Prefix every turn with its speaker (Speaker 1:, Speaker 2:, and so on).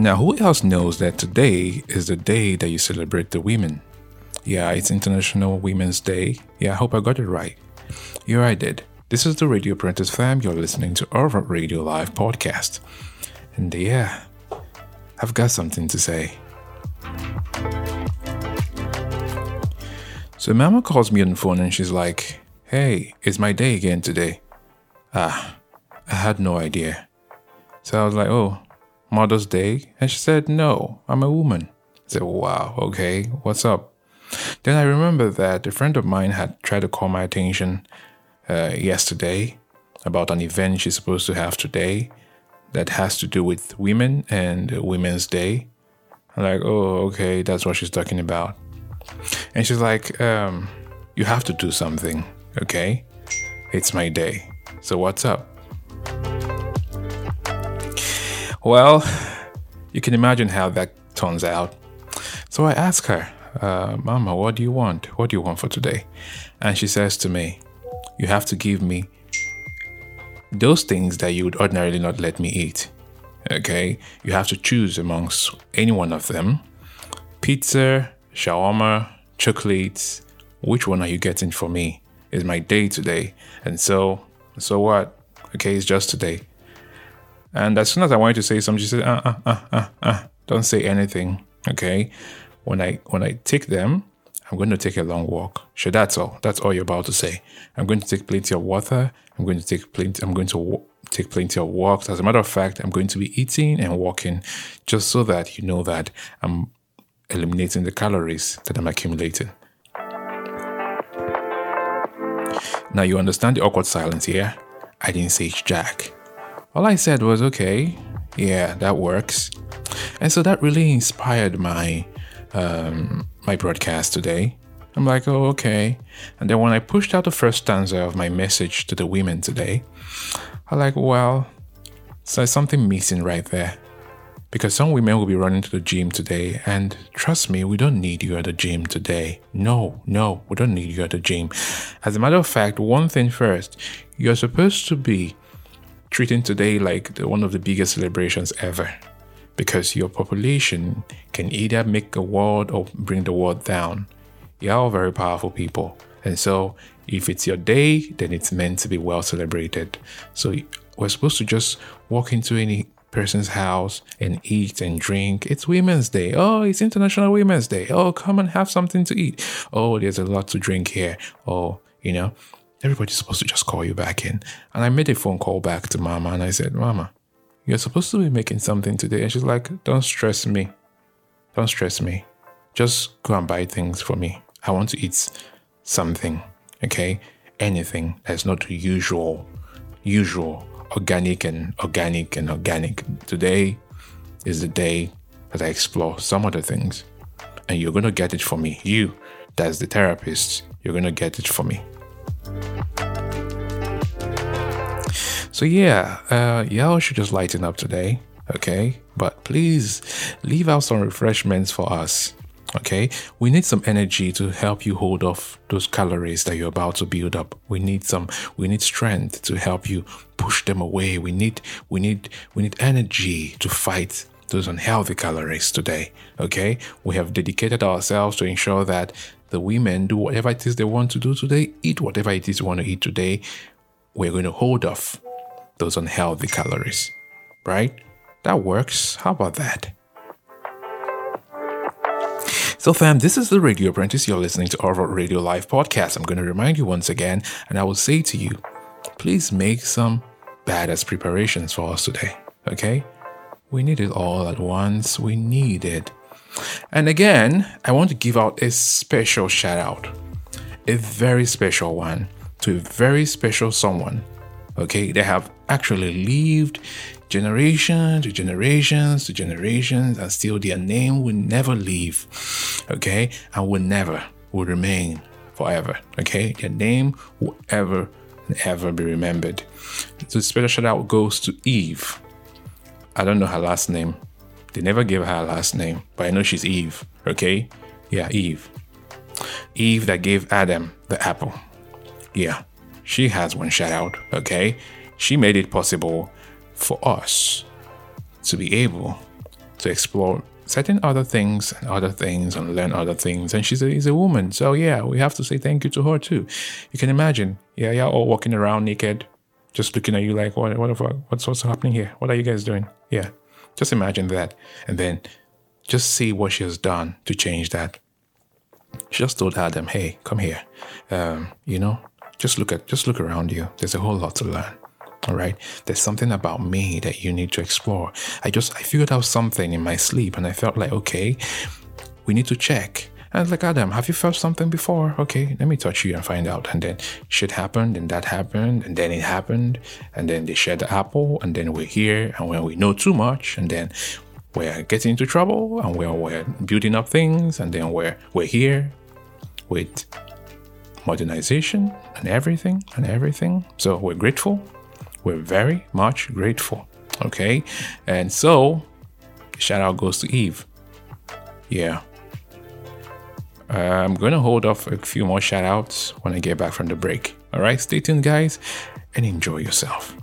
Speaker 1: Now, who else knows that today is the day that you celebrate the women? Yeah, it's International Women's Day. Yeah, I hope I got it right. Yeah, I did. This is the Radio Apprentice fam. You're listening to our Radio Live podcast. And yeah, I've got something to say. So Mama calls me on the phone and she's like, Hey, it's my day again today. Ah, I had no idea. So I was like, Oh, Mother's Day? And she said, No, I'm a woman. I said, Wow, okay, what's up? Then I remember that a friend of mine had tried to call my attention uh, yesterday about an event she's supposed to have today that has to do with women and Women's Day. I'm like, oh, okay, that's what she's talking about. And she's like, um, you have to do something, okay? It's my day. So what's up? Well, you can imagine how that turns out. So I ask her, uh, Mama, what do you want? What do you want for today? And she says to me, You have to give me those things that you would ordinarily not let me eat. Okay? You have to choose amongst any one of them pizza, shawarma, chocolates. Which one are you getting for me? It's my day today. And so, so what? Okay, it's just today. And as soon as I wanted to say something, she said, uh, uh, uh, uh, uh, don't say anything. Okay. When I, when I take them, I'm going to take a long walk. Sure, that's all. That's all you're about to say. I'm going to take plenty of water. I'm going to take plenty. I'm going to w- take plenty of walks. As a matter of fact, I'm going to be eating and walking, just so that you know that I'm eliminating the calories that I'm accumulating. Now you understand the awkward silence here. I didn't say Jack. All I said was okay. Yeah, that works. And so that really inspired my um, my broadcast today. I'm like, oh, okay. And then when I pushed out the first stanza of my message to the women today, I'm like, well, so there's something missing right there. Because some women will be running to the gym today, and trust me, we don't need you at the gym today. No, no, we don't need you at the gym. As a matter of fact, one thing first, you're supposed to be treating today like the, one of the biggest celebrations ever because your population can either make the world or bring the world down. You're all very powerful people. And so, if it's your day, then it's meant to be well celebrated. So, we're supposed to just walk into any person's house and eat and drink. It's Women's Day. Oh, it's International Women's Day. Oh, come and have something to eat. Oh, there's a lot to drink here. Oh, you know, everybody's supposed to just call you back in. And I made a phone call back to Mama and I said, Mama, you're supposed to be making something today. And she's like, Don't stress me. Don't stress me. Just go and buy things for me. I want to eat something. Okay? Anything that's not usual, usual, organic and organic and organic. Today is the day that I explore some other things. And you're going to get it for me. You, that's the therapist, you're going to get it for me. So yeah, uh, y'all should just lighten up today, okay? But please leave out some refreshments for us. Okay, we need some energy to help you hold off those calories that you're about to build up. We need some, we need strength to help you push them away. We need, we need, we need energy to fight those unhealthy calories today. Okay, we have dedicated ourselves to ensure that the women do whatever it is they want to do today, eat whatever it is they want to eat today. We're going to hold off those unhealthy calories, right? That works. How about that? So, fam, this is the Radio Apprentice. You're listening to our Radio Live podcast. I'm going to remind you once again, and I will say to you, please make some badass preparations for us today, okay? We need it all at once. We need it. And again, I want to give out a special shout out, a very special one to a very special someone okay they have actually lived generation to generations to generations and still their name will never leave okay and will never will remain forever okay? Their name will ever ever be remembered. So special shout out goes to eve. I don't know her last name. They never gave her a last name but i know she's eve okay? Yeah eve. Eve that gave adam the apple. Yeah she has one shout out, okay? She made it possible for us to be able to explore certain other things and other things and learn other things. And she's a, a woman. So, yeah, we have to say thank you to her too. You can imagine, yeah, yeah, all walking around naked, just looking at you like, what, what? What's, what's happening here? What are you guys doing? Yeah, just imagine that. And then just see what she has done to change that. She just told Adam, hey, come here. Um, you know, just look at, just look around you. There's a whole lot to learn. All right. There's something about me that you need to explore. I just, I figured out something in my sleep and I felt like, okay, we need to check. And I was like, Adam, have you felt something before? Okay, let me touch you and find out. And then shit happened, and that happened, and then it happened, and then they shared the apple, and then we're here, and when we know too much, and then we're getting into trouble, and we're, we're building up things, and then we're we're here with modernization and everything and everything. So we're grateful. We're very much grateful. Okay, and so shout out goes to Eve. Yeah. I'm going to hold off a few more shout outs when I get back from the break. All right, stay tuned, guys, and enjoy yourself.